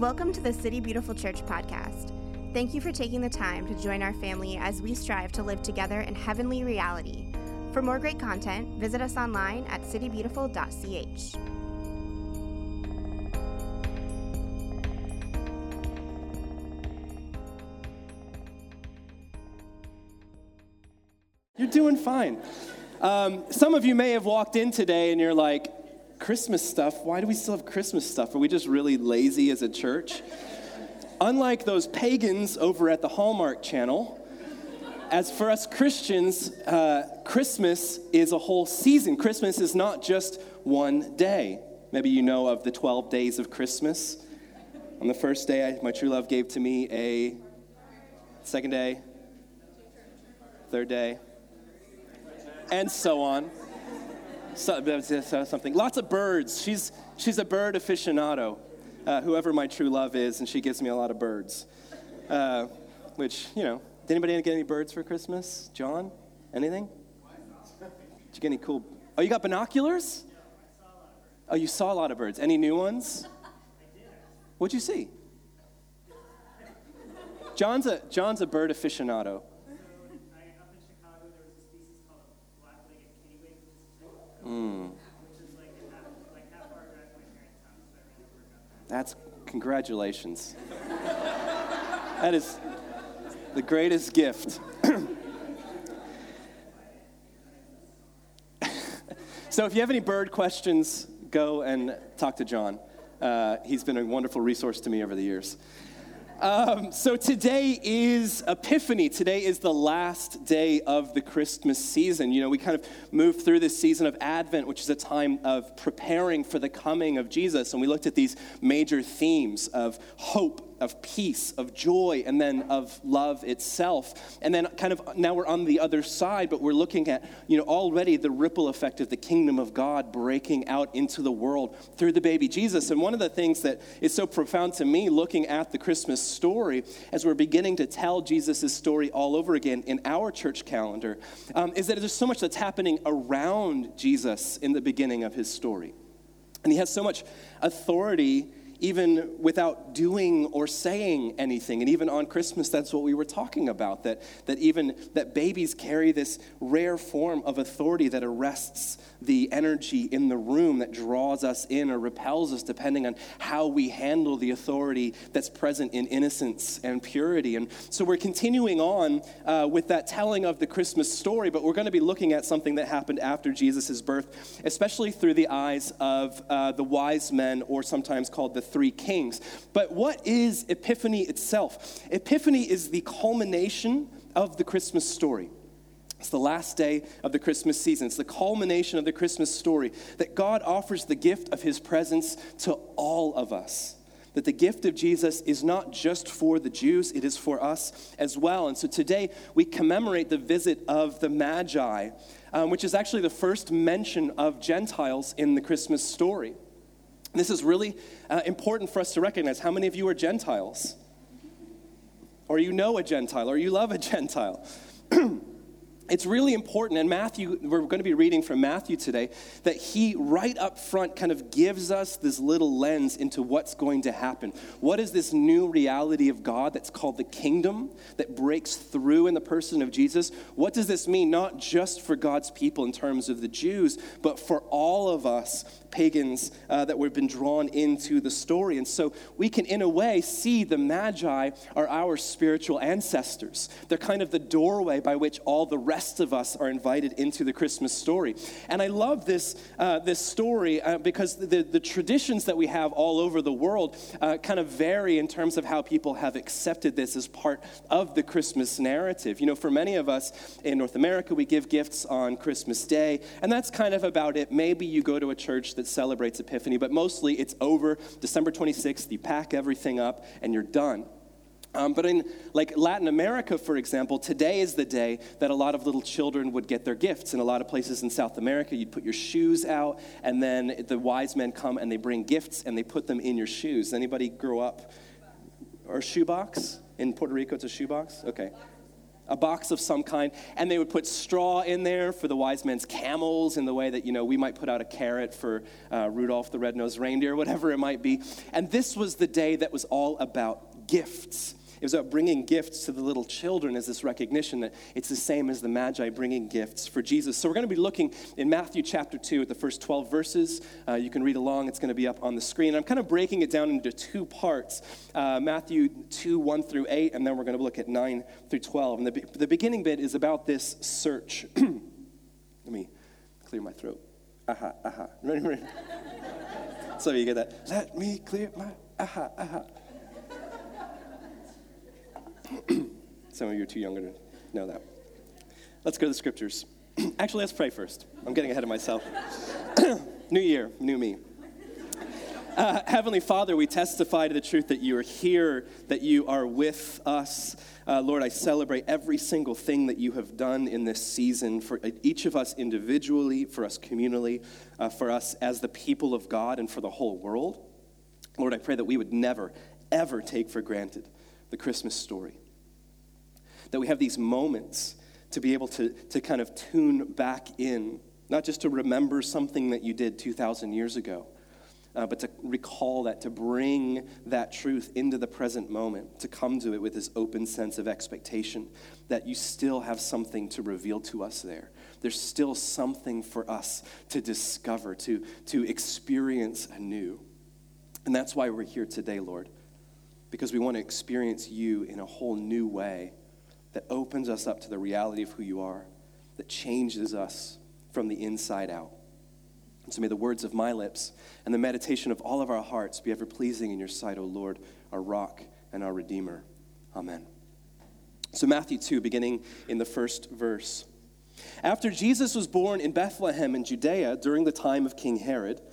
Welcome to the City Beautiful Church podcast. Thank you for taking the time to join our family as we strive to live together in heavenly reality. For more great content, visit us online at citybeautiful.ch. You're doing fine. Um, some of you may have walked in today and you're like, Christmas stuff? Why do we still have Christmas stuff? Are we just really lazy as a church? Unlike those pagans over at the Hallmark Channel, as for us Christians, uh, Christmas is a whole season. Christmas is not just one day. Maybe you know of the 12 days of Christmas. On the first day, I, my true love gave to me a second day, third day, and so on. So, something. Lots of birds. She's, she's a bird aficionado, uh, whoever my true love is, and she gives me a lot of birds. Uh, which, you know, did anybody get any birds for Christmas? John? Anything? Did you get any cool? Oh, you got binoculars? Oh, you saw a lot of birds. Any new ones? What'd you see? John's a, John's a bird aficionado. Mm. That's congratulations. that is the greatest gift. so, if you have any bird questions, go and talk to John. Uh, he's been a wonderful resource to me over the years. Um, so today is Epiphany. Today is the last day of the Christmas season. You know, we kind of move through this season of Advent, which is a time of preparing for the coming of Jesus. And we looked at these major themes of hope, of peace, of joy, and then of love itself. And then kind of now we're on the other side, but we're looking at, you know, already the ripple effect of the kingdom of God breaking out into the world through the baby Jesus. And one of the things that is so profound to me looking at the Christmas story as we're beginning to tell Jesus' story all over again in our church calendar um, is that there's so much that's happening around Jesus in the beginning of his story. And he has so much authority even without doing or saying anything. And even on Christmas, that's what we were talking about, that, that even that babies carry this rare form of authority that arrests the energy in the room that draws us in or repels us depending on how we handle the authority that's present in innocence and purity. And so we're continuing on uh, with that telling of the Christmas story, but we're going to be looking at something that happened after Jesus' birth, especially through the eyes of uh, the wise men, or sometimes called the three kings. But what is Epiphany itself? Epiphany is the culmination of the Christmas story. It's the last day of the Christmas season. It's the culmination of the Christmas story that God offers the gift of his presence to all of us. That the gift of Jesus is not just for the Jews, it is for us as well. And so today we commemorate the visit of the Magi, um, which is actually the first mention of Gentiles in the Christmas story. This is really uh, important for us to recognize. How many of you are Gentiles? Or you know a Gentile, or you love a Gentile? it's really important, and Matthew, we're going to be reading from Matthew today, that he right up front kind of gives us this little lens into what's going to happen. What is this new reality of God that's called the kingdom that breaks through in the person of Jesus? What does this mean, not just for God's people in terms of the Jews, but for all of us pagans uh, that we've been drawn into the story. And so we can, in a way, see the Magi are our spiritual ancestors. They're kind of the doorway by which all the rest of us are invited into the Christmas story. And I love this, uh, this story uh, because the, the traditions that we have all over the world uh, kind of vary in terms of how people have accepted this as part of the Christmas narrative. You know, for many of us in North America, we give gifts on Christmas Day, and that's kind of about it. Maybe you go to a church that celebrates Epiphany, but mostly it's over December 26th. You pack everything up and you're done. Um, but in like Latin America, for example, today is the day that a lot of little children would get their gifts. In a lot of places in South America, you'd put your shoes out, and then the wise men come and they bring gifts and they put them in your shoes. Anybody grow up or shoebox in Puerto Rico? It's a shoebox. Okay, a box of some kind, and they would put straw in there for the wise men's camels in the way that, you know, we might put out a carrot for uh, Rudolph the red-nosed reindeer, whatever it might be. And this was the day that was all about gifts. It was about bringing gifts to the little children as this recognition that it's the same as the Magi bringing gifts for Jesus. So we're going to be looking in Matthew chapter 2 at the first 12 verses. Uh, you can read along, it's going to be up on the screen. I'm kind of breaking it down into two parts uh, Matthew 2, 1 through 8, and then we're going to look at 9 through 12. And the, the beginning bit is about this search. Let me clear my throat. Aha, aha. Ready, ready? so you get that. Let me clear my aha, aha. Some of you are too young to know that. Let's go to the scriptures. Actually, let's pray first. I'm getting ahead of myself. new year, new me. Uh, Heavenly Father, we testify to the truth that you are here, that you are with us. Uh, Lord, I celebrate every single thing that you have done in this season for each of us individually, for us communally, uh, for us as the people of God, and for the whole world. Lord, I pray that we would never, ever take for granted the Christmas story. That we have these moments to be able to, to kind of tune back in, not just to remember something that you did 2,000 years ago, uh, but to recall that, to bring that truth into the present moment, to come to it with this open sense of expectation that you still have something to reveal to us there. There's still something for us to discover, to, to experience anew. And that's why we're here today, Lord because we want to experience you in a whole new way that opens us up to the reality of who you are, that changes us from the inside out. And so may the words of my lips and the meditation of all of our hearts be ever pleasing in your sight, O Lord, our rock and our redeemer. Amen. So, Matthew 2, beginning in the first verse. After Jesus was born in Bethlehem in Judea during the time of King Herod,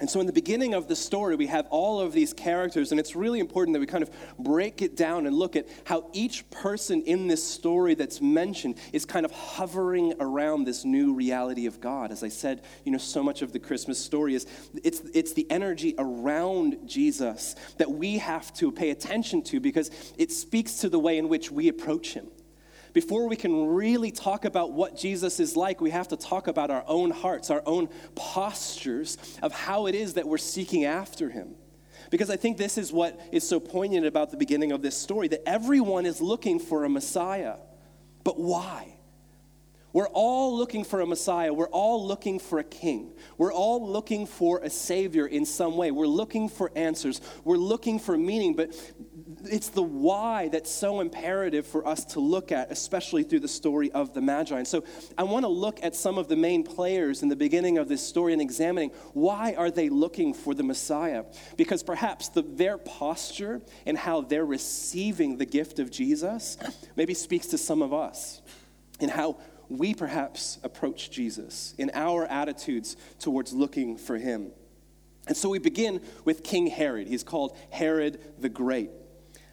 And so, in the beginning of the story, we have all of these characters, and it's really important that we kind of break it down and look at how each person in this story that's mentioned is kind of hovering around this new reality of God. As I said, you know, so much of the Christmas story is it's, it's the energy around Jesus that we have to pay attention to because it speaks to the way in which we approach Him before we can really talk about what Jesus is like, we have to talk about our own hearts, our own postures of how it is that we're seeking after him. Because I think this is what is so poignant about the beginning of this story that everyone is looking for a Messiah. But why? We're all looking for a Messiah. We're all looking for a king. We're all looking for a Savior in some way. We're looking for answers. We're looking for meaning, but it's the why that's so imperative for us to look at, especially through the story of the Magi. And so I want to look at some of the main players in the beginning of this story and examining why are they looking for the Messiah? Because perhaps the, their posture and how they're receiving the gift of Jesus maybe speaks to some of us and how we perhaps approach Jesus in our attitudes towards looking for him. And so we begin with King Herod. He's called Herod the Great.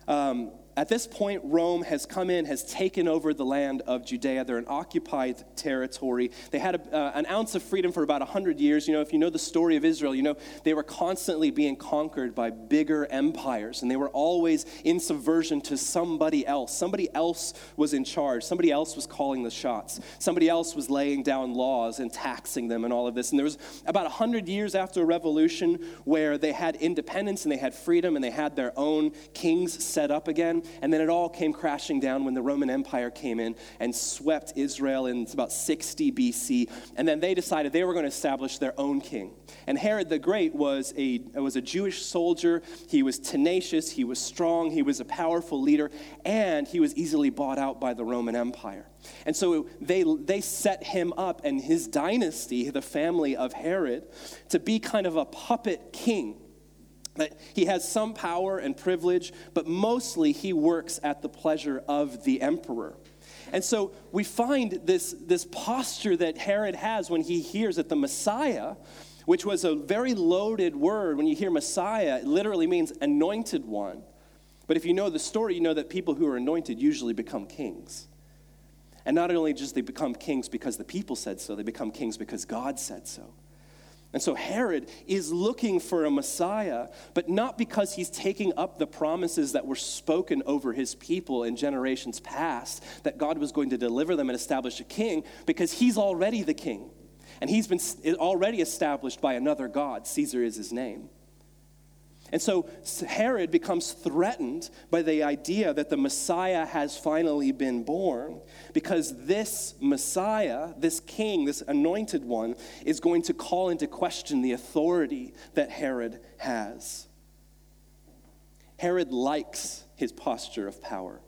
Um, at this point, Rome has come in, has taken over the land of Judea. They're an occupied territory. They had a, uh, an ounce of freedom for about 100 years. You know, if you know the story of Israel, you know they were constantly being conquered by bigger empires, and they were always in subversion to somebody else. Somebody else was in charge, somebody else was calling the shots, somebody else was laying down laws and taxing them, and all of this. And there was about 100 years after a revolution where they had independence and they had freedom and they had their own kings set up again and then it all came crashing down when the Roman Empire came in and swept Israel in about 60 BC. And then they decided they were going to establish their own king. And Herod the Great was a, was a Jewish soldier. He was tenacious, he was strong, he was a powerful leader, and he was easily bought out by the Roman Empire. And so they, they set him up and his dynasty, the family of Herod, to be kind of a puppet king. He has some power and privilege, but mostly he works at the pleasure of the emperor. And so we find this, this posture that Herod has when he hears that the Messiah, which was a very loaded word, when you hear Messiah, it literally means anointed one. But if you know the story, you know that people who are anointed usually become kings. And not only just they become kings because the people said so, they become kings because God said so. And so Herod is looking for a Messiah, but not because he's taking up the promises that were spoken over his people in generations past that God was going to deliver them and establish a king, because he's already the king. And he's been already established by another God. Caesar is his name. And so Herod becomes threatened by the idea that the Messiah has finally been born because this Messiah, this king, this anointed one, is going to call into question the authority that Herod has. Herod likes his posture of power.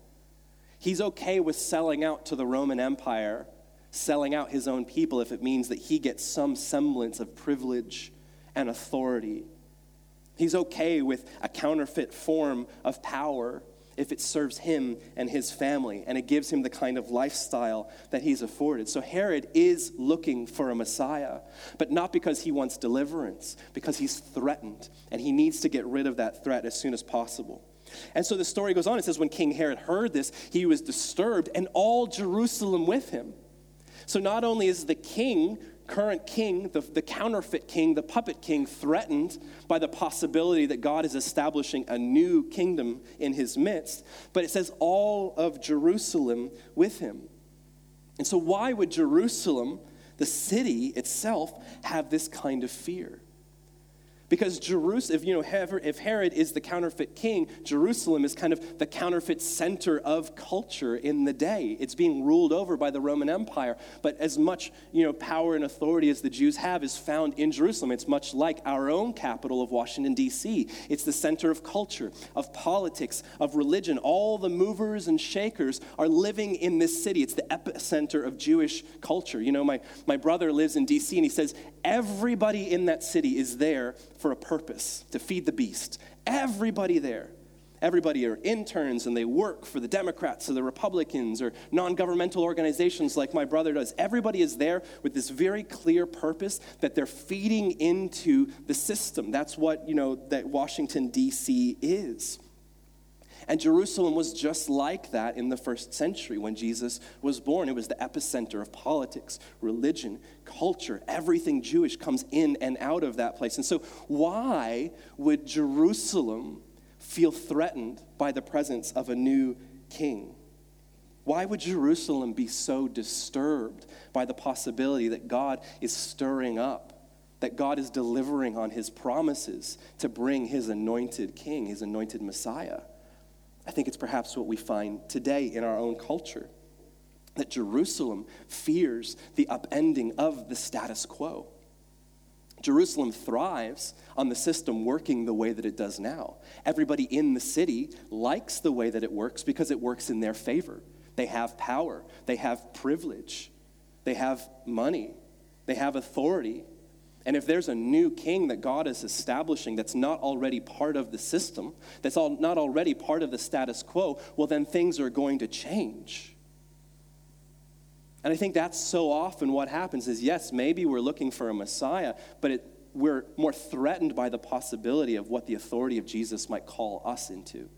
He's okay with selling out to the Roman Empire, selling out his own people if it means that he gets some semblance of privilege and authority He's okay with a counterfeit form of power if it serves him and his family and it gives him the kind of lifestyle that he's afforded. So Herod is looking for a Messiah, but not because he wants deliverance, because he's threatened and he needs to get rid of that threat as soon as possible. And so the story goes on. It says, when King Herod heard this, he was disturbed, and all Jerusalem with him. So not only is the king current king, the, the counterfeit king, the puppet king, threatened by the possibility that God is establishing a new kingdom in his midst. But it says all of Jerusalem with him. And so, why would Jerusalem, the city itself, have this kind of fear? Because Jerusalem, if you know, if Herod is the counterfeit king, Jerusalem is kind of the counterfeit center of culture in the day. It's being ruled over by the Roman Empire. But as much you know power and authority as the Jews have is found in Jerusalem. It's much like our own capital of Washington D.C. It's the center of culture, of politics, of religion. All the movers and shakers are living in this city. It's the epicenter of Jewish culture. You know, my my brother lives in D.C. and he says everybody in that city is there for a purpose to feed the beast. Everybody there. Everybody are interns and they work for the Democrats or the Republicans or non governmental organizations like my brother does. Everybody is there with this very clear purpose that they're feeding into the system. That's what, you know, that Washington, D.C. is. And Jerusalem was just like that in the first century when Jesus was born. It was the epicenter of politics, religion, culture. Everything Jewish comes in and out of that place. And so, why would Jerusalem feel threatened by the presence of a new king? Why would Jerusalem be so disturbed by the possibility that God is stirring up? That God is delivering on his promises to bring his anointed king, his anointed Messiah. I think it's perhaps what we find today in our own culture that Jerusalem fears the upending of the status quo. Jerusalem thrives on the system working the way that it does now. Everybody in the city likes the way that it works because it works in their favor. They have power, they have privilege, they have money, they have authority, and if there's a new king that God is establishing that's not already part of the system, that's all, not already part of the status quo, well, then things are going to change. And I think that's so often what happens is yes, maybe we're looking for a Messiah, but it, we're more threatened by the possibility of what the authority of Jesus might call us into.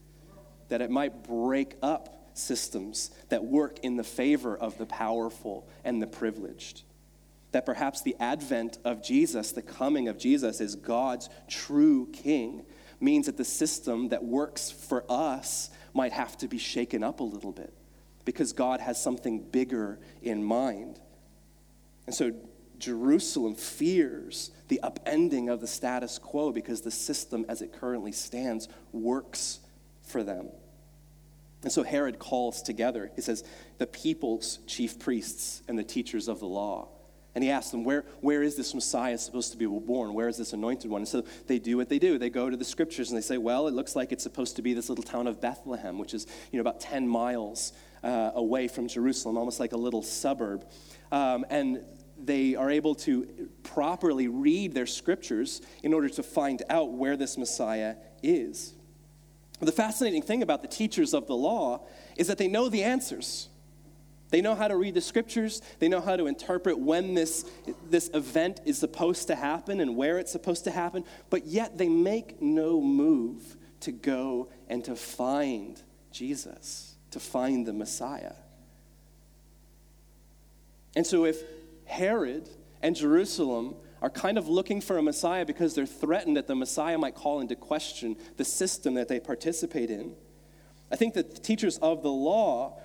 That it might break up systems that work in the favor of the powerful and the privileged that perhaps the advent of Jesus, the coming of Jesus, is God's true king, means that the system that works for us might have to be shaken up a little bit because God has something bigger in mind. And so Jerusalem fears the upending of the status quo because the system as it currently stands works for them. And so Herod calls together, he says, the people's chief priests and the teachers of the law. And he asks them, where, where is this Messiah supposed to be born? Where is this anointed one? And so they do what they do. They go to the scriptures and they say, well, it looks like it's supposed to be this little town of Bethlehem, which is you know, about 10 miles uh, away from Jerusalem, almost like a little suburb. Um, and they are able to properly read their scriptures in order to find out where this Messiah is. The fascinating thing about the teachers of the law is that they know the answers. They know how to read the scriptures. They know how to interpret when this, this event is supposed to happen and where it's supposed to happen, but yet they make no move to go and to find Jesus, to find the Messiah. And so if Herod and Jerusalem are kind of looking for a Messiah because they're threatened that the Messiah might call into question the system that they participate in. I think that the teachers of the law,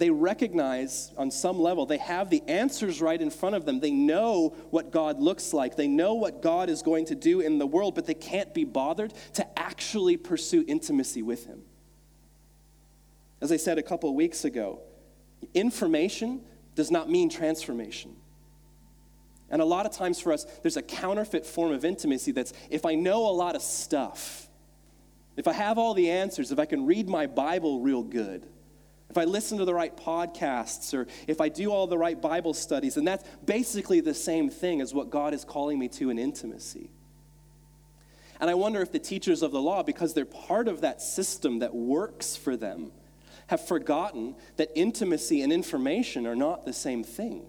they recognize on some level, they have the answers right in front of them. They know what God looks like, they know what God is going to do in the world, but they can't be bothered to actually pursue intimacy with Him. As I said a couple weeks ago, information does not mean transformation. And a lot of times for us, there's a counterfeit form of intimacy that's if I know a lot of stuff, if I have all the answers, if I can read my Bible real good, if I listen to the right podcasts, or if I do all the right Bible studies, and that's basically the same thing as what God is calling me to in intimacy. And I wonder if the teachers of the law, because they're part of that system that works for them, have forgotten that intimacy and information are not the same thing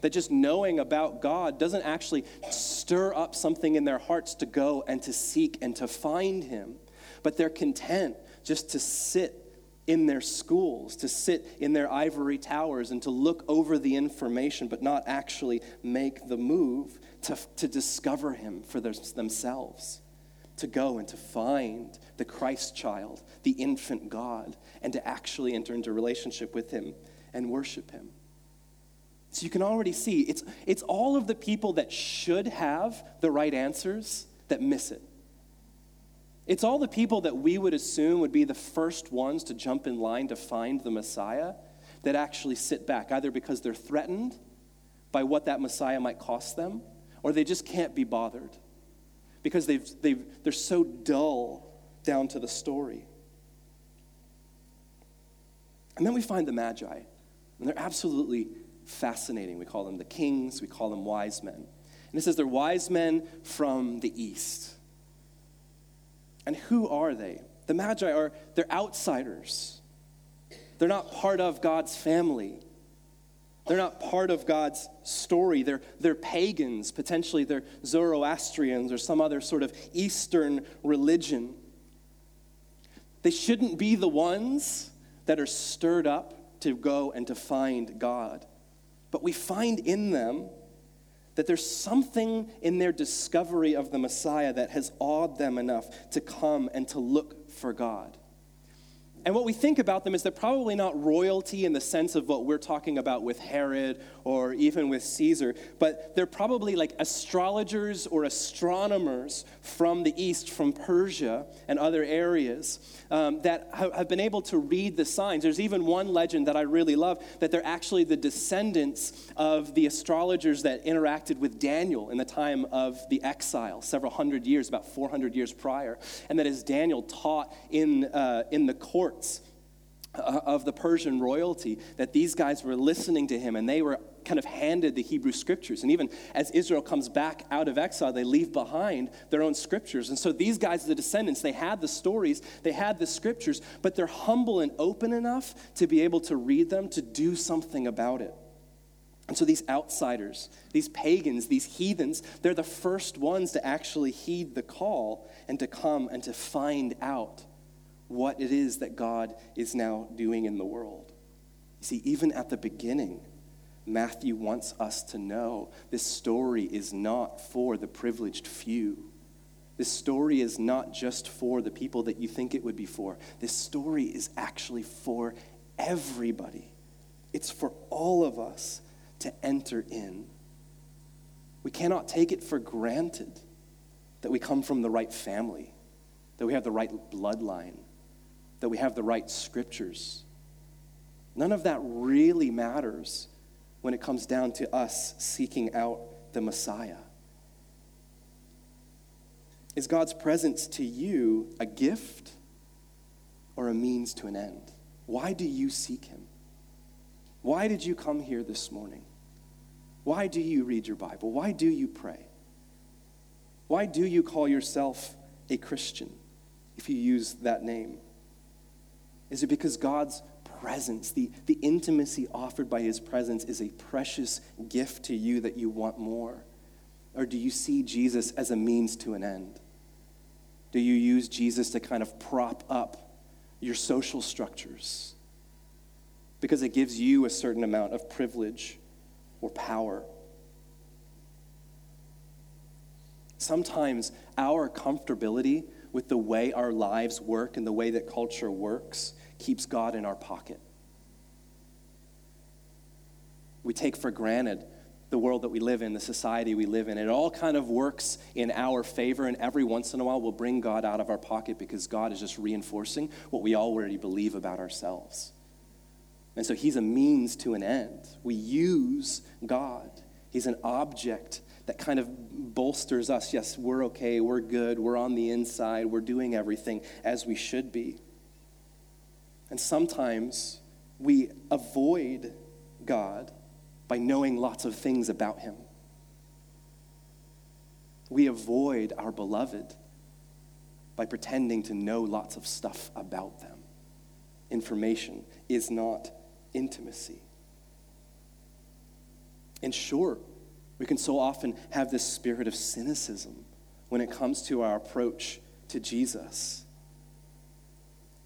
that just knowing about God doesn't actually stir up something in their hearts to go and to seek and to find Him, but they're content just to sit in their schools, to sit in their ivory towers and to look over the information, but not actually make the move to, to discover Him for their, themselves, to go and to find the Christ child, the infant God, and to actually enter into relationship with Him and worship Him. So you can already see it's, it's all of the people that should have the right answers that miss it. It's all the people that we would assume would be the first ones to jump in line to find the Messiah that actually sit back, either because they're threatened by what that Messiah might cost them, or they just can't be bothered because they've, they've, they're so dull down to the story. And then we find the Magi, and they're absolutely fascinating. We call them the kings, we call them wise men. And it says they're wise men from the east. And who are they? The Magi are, they're outsiders. They're not part of God's family. They're not part of God's story. They're, they're pagans. Potentially, they're Zoroastrians or some other sort of Eastern religion. They shouldn't be the ones that are stirred up to go and to find God. But we find in them that there's something in their discovery of the Messiah that has awed them enough to come and to look for God. And what we think about them is they're probably not royalty in the sense of what we're talking about with Herod or even with Caesar, but they're probably like astrologers or astronomers from the east, from Persia and other areas um, that have been able to read the signs. There's even one legend that I really love that they're actually the descendants of the astrologers that interacted with Daniel in the time of the exile, several hundred years, about 400 years prior, and that as Daniel taught in, uh, in the court courts uh, of the Persian royalty that these guys were listening to him and they were kind of handed the Hebrew scriptures. And even as Israel comes back out of exile, they leave behind their own scriptures. And so these guys, the descendants, they had the stories, they had the scriptures, but they're humble and open enough to be able to read them, to do something about it. And so these outsiders, these pagans, these heathens, they're the first ones to actually heed the call and to come and to find out what it is that God is now doing in the world. You see, even at the beginning, Matthew wants us to know this story is not for the privileged few. This story is not just for the people that you think it would be for. This story is actually for everybody. It's for all of us to enter in. We cannot take it for granted that we come from the right family, that we have the right bloodline, that we have the right scriptures. None of that really matters when it comes down to us seeking out the Messiah. Is God's presence to you a gift or a means to an end? Why do you seek Him? Why did you come here this morning? Why do you read your Bible? Why do you pray? Why do you call yourself a Christian if you use that name? Is it because God's presence, the, the intimacy offered by His presence, is a precious gift to you that you want more? Or do you see Jesus as a means to an end? Do you use Jesus to kind of prop up your social structures? Because it gives you a certain amount of privilege or power. Sometimes our comfortability with the way our lives work and the way that culture works keeps God in our pocket. We take for granted the world that we live in, the society we live in. It all kind of works in our favor, and every once in a while we'll bring God out of our pocket because God is just reinforcing what we already believe about ourselves. And so He's a means to an end. We use God, He's an object that kind of bolsters us. Yes, we're okay, we're good, we're on the inside, we're doing everything as we should be. And sometimes we avoid God by knowing lots of things about Him. We avoid our beloved by pretending to know lots of stuff about them. Information is not intimacy. In short, we can so often have this spirit of cynicism when it comes to our approach to Jesus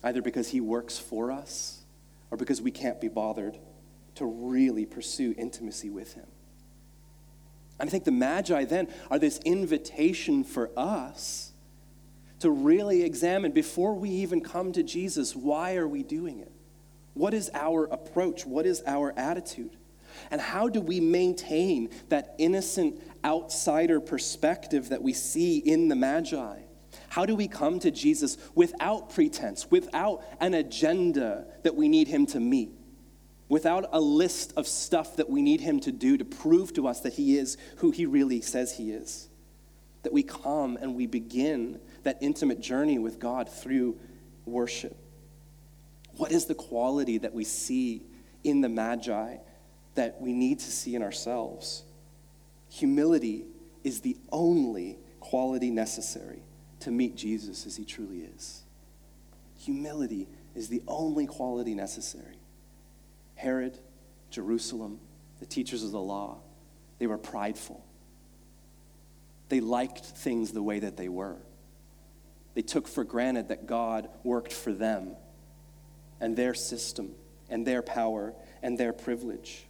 either because he works for us or because we can't be bothered to really pursue intimacy with him. And I think the Magi then are this invitation for us to really examine before we even come to Jesus why are we doing it? What is our approach? What is our attitude? And how do we maintain that innocent outsider perspective that we see in the Magi? How do we come to Jesus without pretense, without an agenda that we need him to meet, without a list of stuff that we need him to do to prove to us that he is who he really says he is? That we come and we begin that intimate journey with God through worship. What is the quality that we see in the Magi that we need to see in ourselves? Humility is the only quality necessary to meet Jesus as he truly is. Humility is the only quality necessary. Herod, Jerusalem, the teachers of the law, they were prideful. They liked things the way that they were. They took for granted that God worked for them and their system and their power and their privilege.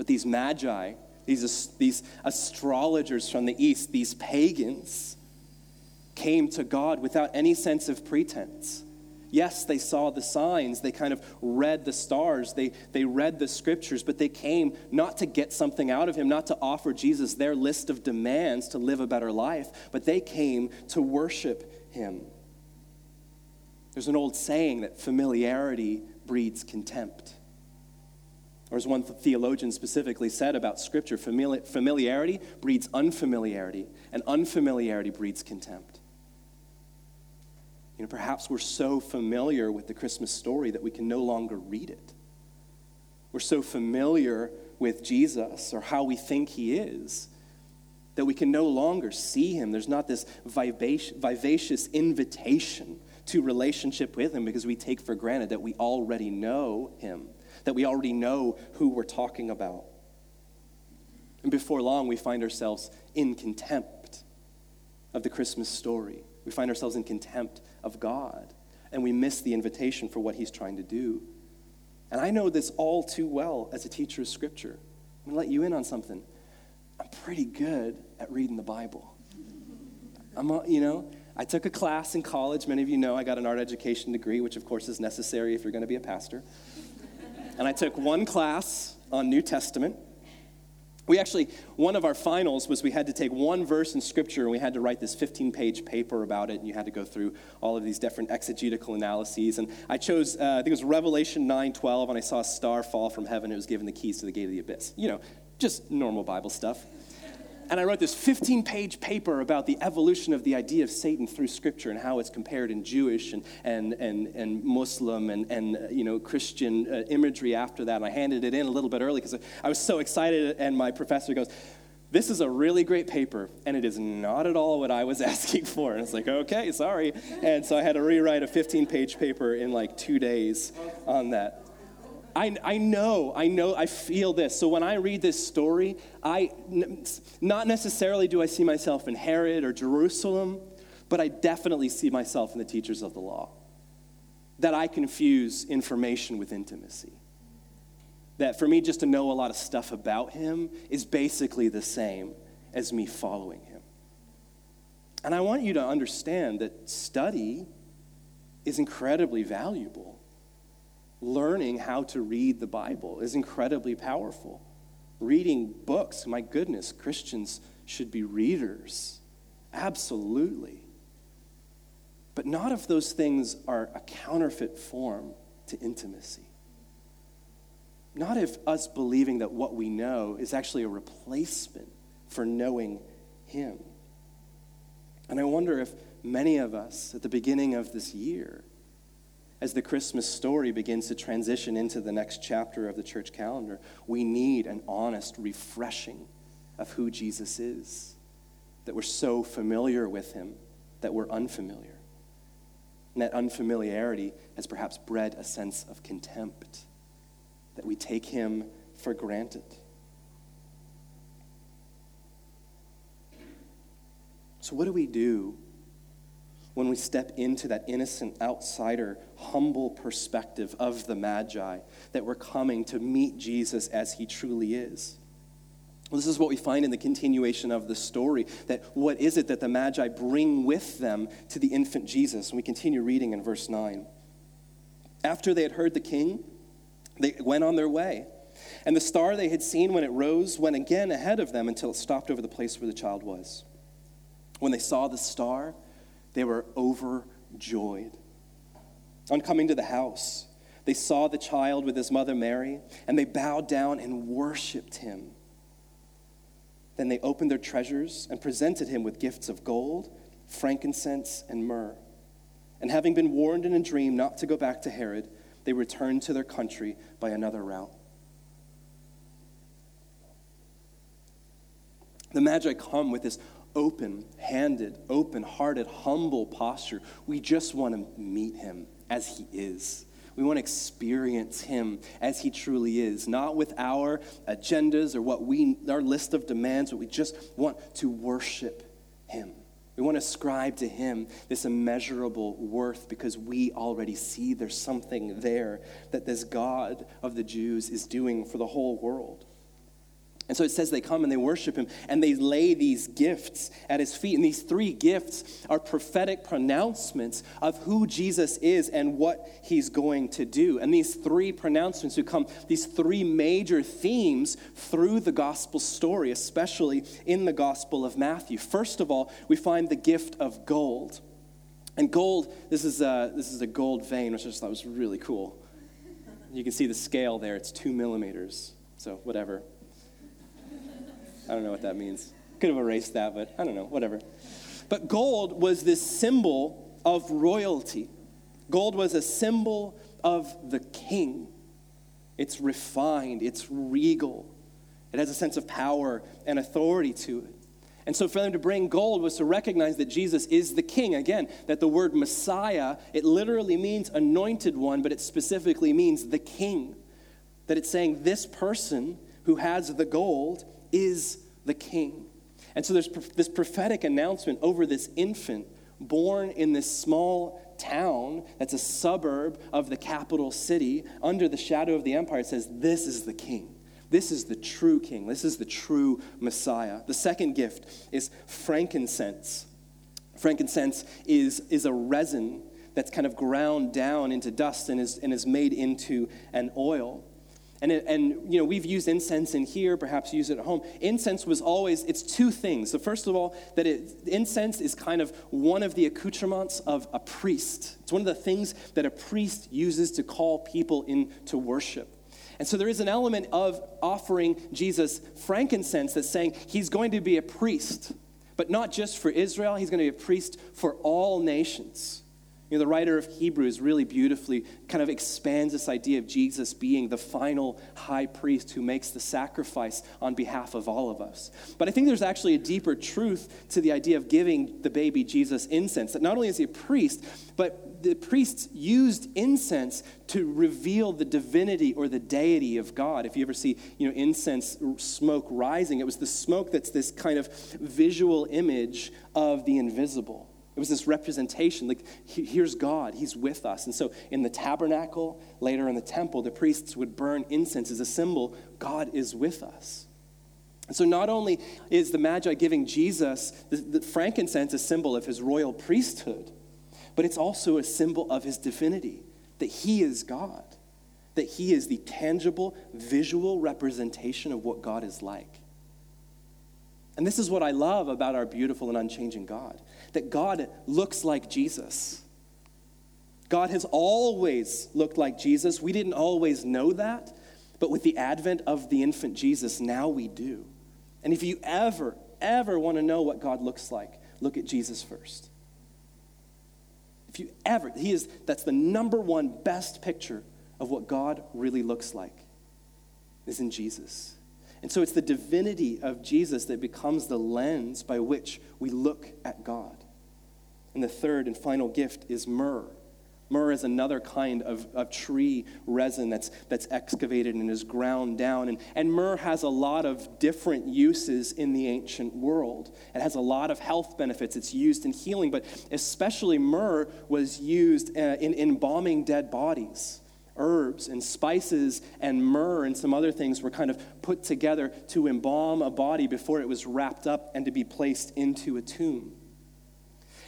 But these magi, these, these astrologers from the east, these pagans, came to God without any sense of pretense. Yes, they saw the signs, they kind of read the stars, they, they read the scriptures, but they came not to get something out of him, not to offer Jesus their list of demands to live a better life, but they came to worship him. There's an old saying that familiarity breeds contempt. Or as one theologian specifically said about Scripture, familiarity breeds unfamiliarity, and unfamiliarity breeds contempt. You know, perhaps we're so familiar with the Christmas story that we can no longer read it. We're so familiar with Jesus or how we think he is that we can no longer see him. There's not this vivacious invitation to relationship with him because we take for granted that we already know him, that we already know who we're talking about. And before long, we find ourselves in contempt of the Christmas story. We find ourselves in contempt of God, and we miss the invitation for what He's trying to do. And I know this all too well as a teacher of Scripture. I'm going to let you in on something. I'm pretty good at reading the Bible. I'm, you know, I took a class in college. Many of you know I got an art education degree, which of course is necessary if you're going to be a pastor. And I took one class on New Testament, we actually, one of our finals was we had to take one verse in scripture and we had to write this 15 page paper about it, and you had to go through all of these different exegetical analyses. And I chose, uh, I think it was Revelation 9 12, and I saw a star fall from heaven. It was given the keys to the gate of the abyss. You know, just normal Bible stuff. And I wrote this 15 page paper about the evolution of the idea of Satan through Scripture and how it's compared in Jewish and, and, and, and Muslim and, and uh, you know, Christian uh, imagery after that. And I handed it in a little bit early because I was so excited. And my professor goes, this is a really great paper, and it is not at all what I was asking for. And it's like, okay, sorry. And so I had to rewrite a 15 page paper in like two days on that. I, I know, I know, I feel this. So when I read this story, I not necessarily do I see myself in Herod or Jerusalem, but I definitely see myself in the teachers of the law. That I confuse information with intimacy. That for me, just to know a lot of stuff about him is basically the same as me following him. And I want you to understand that study is incredibly valuable learning how to read the Bible is incredibly powerful. Reading books, my goodness, Christians should be readers. Absolutely. But not if those things are a counterfeit form to intimacy. Not if us believing that what we know is actually a replacement for knowing Him. And I wonder if many of us at the beginning of this year as the Christmas story begins to transition into the next chapter of the church calendar, we need an honest refreshing of who Jesus is, that we're so familiar with him that we're unfamiliar. And that unfamiliarity has perhaps bred a sense of contempt, that we take him for granted. So, what do we do when we step into that innocent outsider, humble perspective of the Magi, that we're coming to meet Jesus as he truly is. This is what we find in the continuation of the story that what is it that the Magi bring with them to the infant Jesus? And we continue reading in verse 9. After they had heard the king, they went on their way. And the star they had seen when it rose went again ahead of them until it stopped over the place where the child was. When they saw the star, they were overjoyed. On coming to the house, they saw the child with his mother Mary, and they bowed down and worshiped him. Then they opened their treasures and presented him with gifts of gold, frankincense, and myrrh. And having been warned in a dream not to go back to Herod, they returned to their country by another route. The Magi come with this open handed, open hearted, humble posture. We just want to meet him as he is. We want to experience him as he truly is, not with our agendas or what we our list of demands, but we just want to worship him. We want to ascribe to him this immeasurable worth because we already see there's something there that this God of the Jews is doing for the whole world. And so it says they come and they worship him and they lay these gifts at his feet. And these three gifts are prophetic pronouncements of who Jesus is and what he's going to do. And these three pronouncements who come, these three major themes through the gospel story, especially in the gospel of Matthew. First of all, we find the gift of gold. And gold, this is a, this is a gold vein, which I just thought was really cool. You can see the scale there, it's two millimeters. So, whatever. I don't know what that means. Could have erased that, but I don't know, whatever. But gold was this symbol of royalty. Gold was a symbol of the king. It's refined, it's regal, it has a sense of power and authority to it. And so for them to bring gold was to recognize that Jesus is the king. Again, that the word Messiah, it literally means anointed one, but it specifically means the king. That it's saying this person who has the gold is the king. And so there's this prophetic announcement over this infant born in this small town that's a suburb of the capital city under the shadow of the empire. It says, This is the king. This is the true king. This is the true Messiah. The second gift is frankincense. Frankincense is, is a resin that's kind of ground down into dust and is, and is made into an oil. And, it, and you know we've used incense in here perhaps use it at home. Incense was always it's two things. So first of all that it, incense is kind of one of the accoutrements of a priest. It's one of the things that a priest uses to call people into worship. And so there is an element of offering jesus frankincense that's saying he's going to be a priest but not just for israel. He's going to be a priest for all nations you know, the writer of Hebrews really beautifully kind of expands this idea of Jesus being the final high priest who makes the sacrifice on behalf of all of us. But I think there's actually a deeper truth to the idea of giving the baby Jesus incense. That not only is he a priest, but the priests used incense to reveal the divinity or the deity of God. If you ever see, you know, incense smoke rising, it was the smoke that's this kind of visual image of the invisible. Was this representation like, here's God, He's with us. And so in the tabernacle, later in the temple, the priests would burn incense as a symbol God is with us. And so not only is the Magi giving Jesus the, the frankincense a symbol of his royal priesthood, but it's also a symbol of his divinity, that he is God, that he is the tangible, visual representation of what God is like. And this is what I love about our beautiful and unchanging God that God looks like Jesus. God has always looked like Jesus. We didn't always know that, but with the advent of the infant Jesus, now we do. And if you ever, ever want to know what God looks like, look at Jesus first. If you ever, he is, that's the number one best picture of what God really looks like, is in Jesus. And so it's the divinity of Jesus that becomes the lens by which we look at God. And the third and final gift is myrrh. Myrrh is another kind of, of tree resin that's, that's excavated and is ground down. And, and myrrh has a lot of different uses in the ancient world. It has a lot of health benefits. It's used in healing, but especially myrrh was used uh, in embalming dead bodies herbs and spices and myrrh and some other things were kind of put together to embalm a body before it was wrapped up and to be placed into a tomb.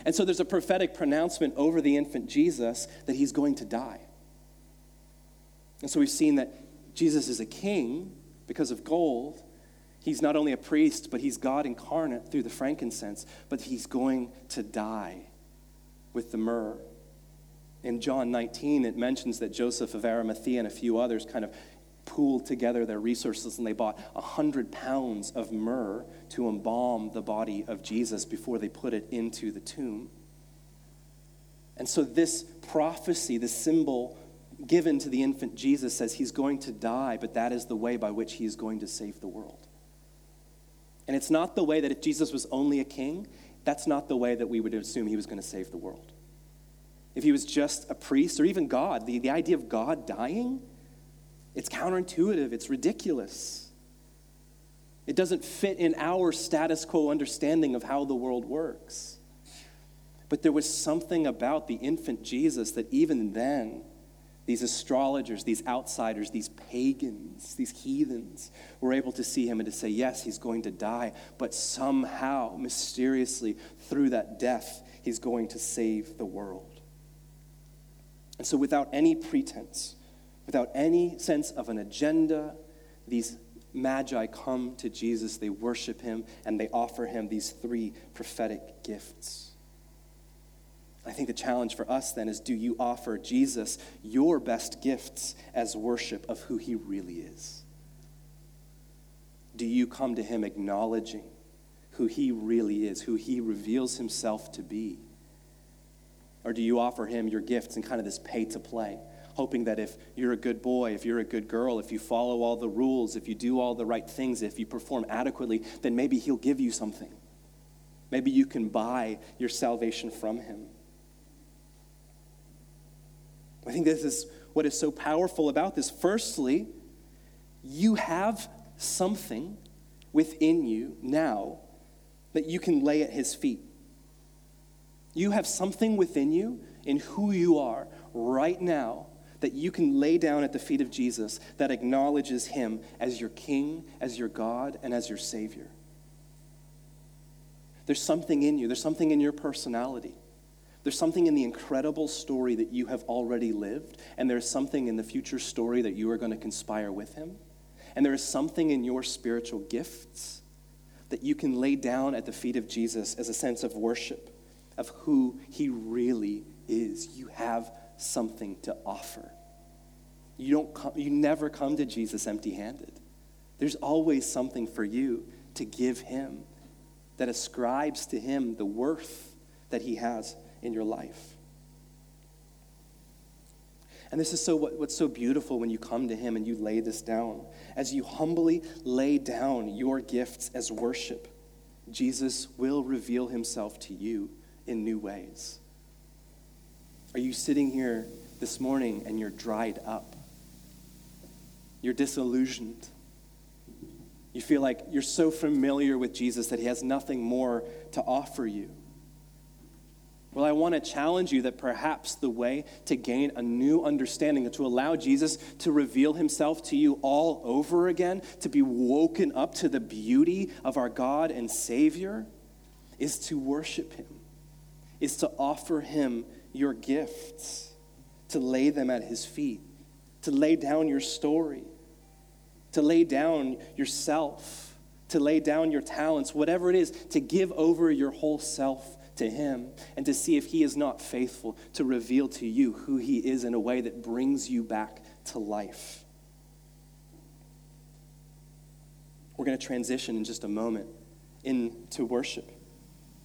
And so there's a prophetic pronouncement over the infant Jesus that he's going to die. And so we've seen that Jesus is a king because of gold. He's not only a priest, but he's God incarnate through the frankincense, but he's going to die with the myrrh in John 19, it mentions that Joseph of Arimathea and a few others kind of pooled together their resources and they bought 100 pounds of myrrh to embalm the body of Jesus before they put it into the tomb. And so, this prophecy, this symbol given to the infant Jesus, says he's going to die, but that is the way by which he is going to save the world. And it's not the way that if Jesus was only a king, that's not the way that we would assume he was going to save the world if he was just a priest or even God, the, the idea of God dying, it's counterintuitive, it's ridiculous. It doesn't fit in our status quo understanding of how the world works. But there was something about the infant Jesus that even then, these astrologers, these outsiders, these pagans, these heathens were able to see him and to say, yes, he's going to die, but somehow, mysteriously, through that death, he's going to save the world. And so, without any pretense, without any sense of an agenda, these magi come to Jesus, they worship him, and they offer him these three prophetic gifts. I think the challenge for us then is do you offer Jesus your best gifts as worship of who he really is? Do you come to him acknowledging who he really is, who he reveals himself to be? Or do you offer him your gifts and kind of this pay to play, hoping that if you're a good boy, if you're a good girl, if you follow all the rules, if you do all the right things, if you perform adequately, then maybe he'll give you something? Maybe you can buy your salvation from him. I think this is what is so powerful about this. Firstly, you have something within you now that you can lay at his feet. You have something within you in who you are right now that you can lay down at the feet of Jesus that acknowledges him as your king, as your God, and as your Savior. There's something in you, there's something in your personality There's something in the incredible story that you have already lived, and there's something in the future story that you are going to conspire with him. And there is something in your spiritual gifts that you can lay down at the feet of Jesus as a sense of worship of who he really is. You have something to offer. You, don't come, you never come to Jesus empty handed. There's always something for you to give him that ascribes to him the worth that he has in your life. And this is so what, what's so beautiful when you come to him and you lay this down. As you humbly lay down your gifts as worship, Jesus will reveal himself to you in new ways. Are you sitting here this morning and you're dried up? You're disillusioned. You feel like you're so familiar with Jesus that he has nothing more to offer you. Well, I want to challenge you that perhaps the way to gain a new understanding, to allow Jesus to reveal himself to you all over again, to be woken up to the beauty of our God and Savior, is to worship him, is to offer him your gifts, to lay them at his feet, to lay down your story, to lay down yourself, to lay down your talents, whatever it is, to give over your whole self to Him and to see if He is not faithful to reveal to you who He is in a way that brings you back to life. We're going to transition in just a moment into worship.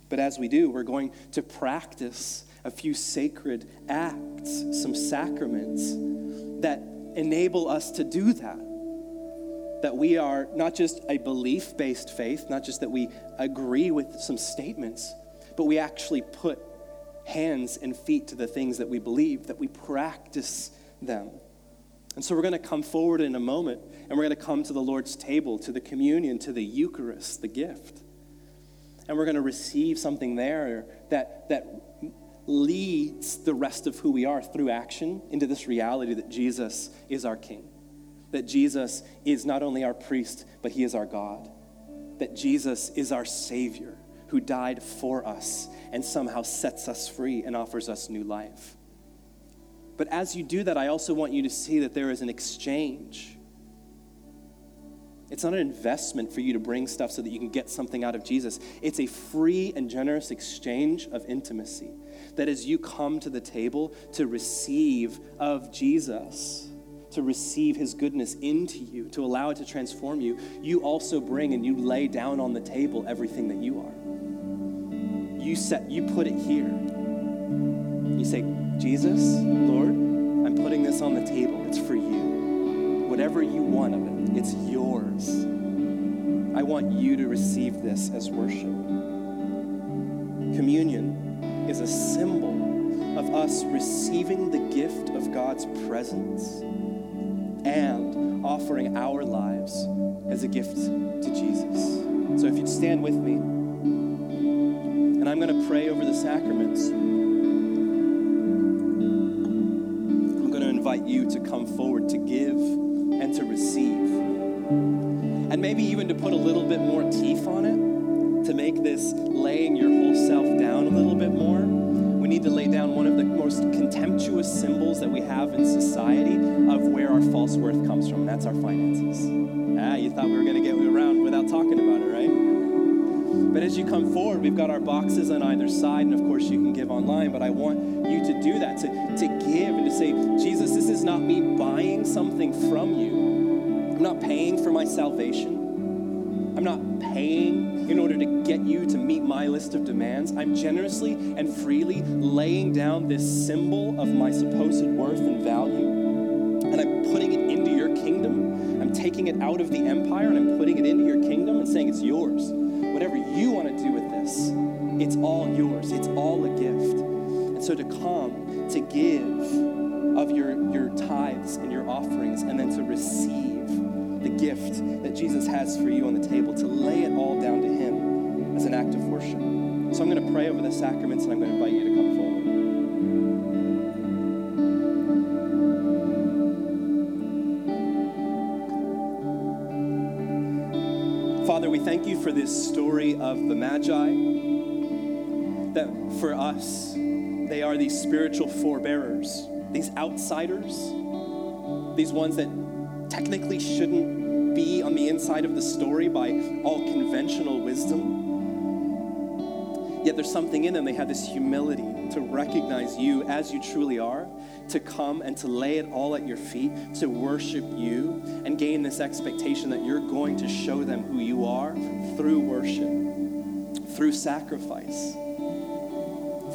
But as we do, we're going to practice a few sacred acts, some sacraments that enable us to do that. That we are not just a belief based faith, not just that we agree with some statements, but we actually put hands and feet to the things that we believe, that we practice them. And so we're going to come forward in a moment and we're going to come to the Lord's table, to the communion, to the Eucharist, the gift. And we're going to receive something there that, that leads the rest of who we are through action into this reality that Jesus is our King, that Jesus is not only our priest, but he is our God, that Jesus is our Savior who died for us and somehow sets us free and offers us new life. But as you do that, I also want you to see that there is an exchange. It's not an investment for you to bring stuff so that you can get something out of Jesus. It's a free and generous exchange of intimacy. That as you come to the table to receive of Jesus, to receive his goodness into you, to allow it to transform you, you also bring and you lay down on the table everything that you are you set, you put it here. You say, Jesus, Lord, I'm putting this on the table. It's for you. Whatever you want of it, it's yours. I want you to receive this as worship. Communion is a symbol of us receiving the gift of God's presence and offering our lives as a gift to Jesus. So if you'd stand with me. And I'm going to pray over the sacraments. I'm going to invite you to come forward to give and to receive. And maybe even to put a little bit more teeth on it, to make this laying your whole self down a little bit more. We need to lay down one of the most contemptuous symbols that we have in society of where our false worth comes from, and that's our finances. Ah, you thought we were going to get around without talking about it, right? But as you come forward, we've got our boxes on either side, and of course you can give online, but I want you to do that, to, to give and to say, Jesus, this is not me buying something from you. I'm not paying for my salvation. I'm not paying in order to get you to meet my list of demands. I'm generously and freely laying down this symbol of my supposed worth and value, and I'm putting it into your kingdom. I'm taking it out of the empire and I'm putting it into your kingdom and saying it's yours whatever you want to do with this, it's all yours. It's all a gift. So to come, to give of your, your tithes and your offerings, and then to receive the gift that Jesus has for you on the table, to lay it all down to Him as an act of worship. So I'm going to pray over the sacraments, and I'm going to invite you to come forward. Father, we thank you for this story of the Magi. That for us, They are these spiritual forebearers, these outsiders, these ones that technically shouldn't be on the inside of the story by all conventional wisdom. Yet there's something in them. They have this humility to recognize you as you truly are, to come and to lay it all at your feet, to worship you, and gain this expectation that you're going to show them who you are through worship, through sacrifice,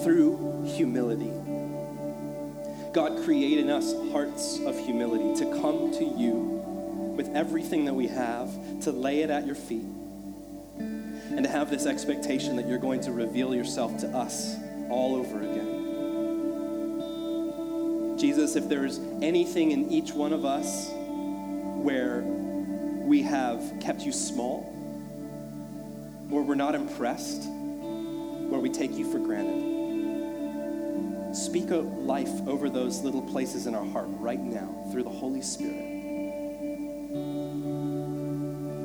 through humility. God created in us hearts of humility to come to you with everything that we have, to lay it at your feet, and to have this expectation that you're going to reveal yourself to us all over again. Jesus, if there's anything in each one of us where we have kept you small, where we're not impressed, where we take you for granted, speak a life over those little places in our heart right now through the Holy Spirit.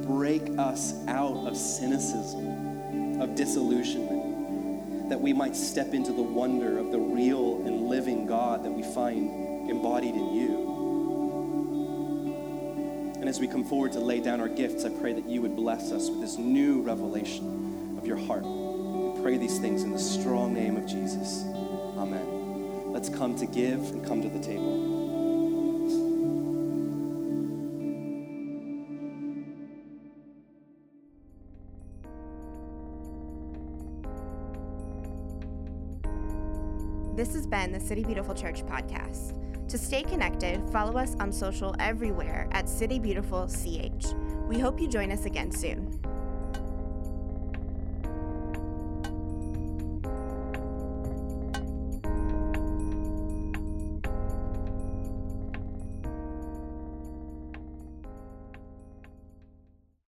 Break us out of cynicism, of disillusionment, that we might step into the wonder of the real and living God that we find embodied in you. And as we come forward to lay down our gifts, I pray that you would bless us with this new revelation of your heart. We pray these things in the strong name of Jesus. Let's come to give and come to the table. This has been the City Beautiful Church podcast. To stay connected, follow us on social everywhere at City Beautiful CH. We hope you join us again soon.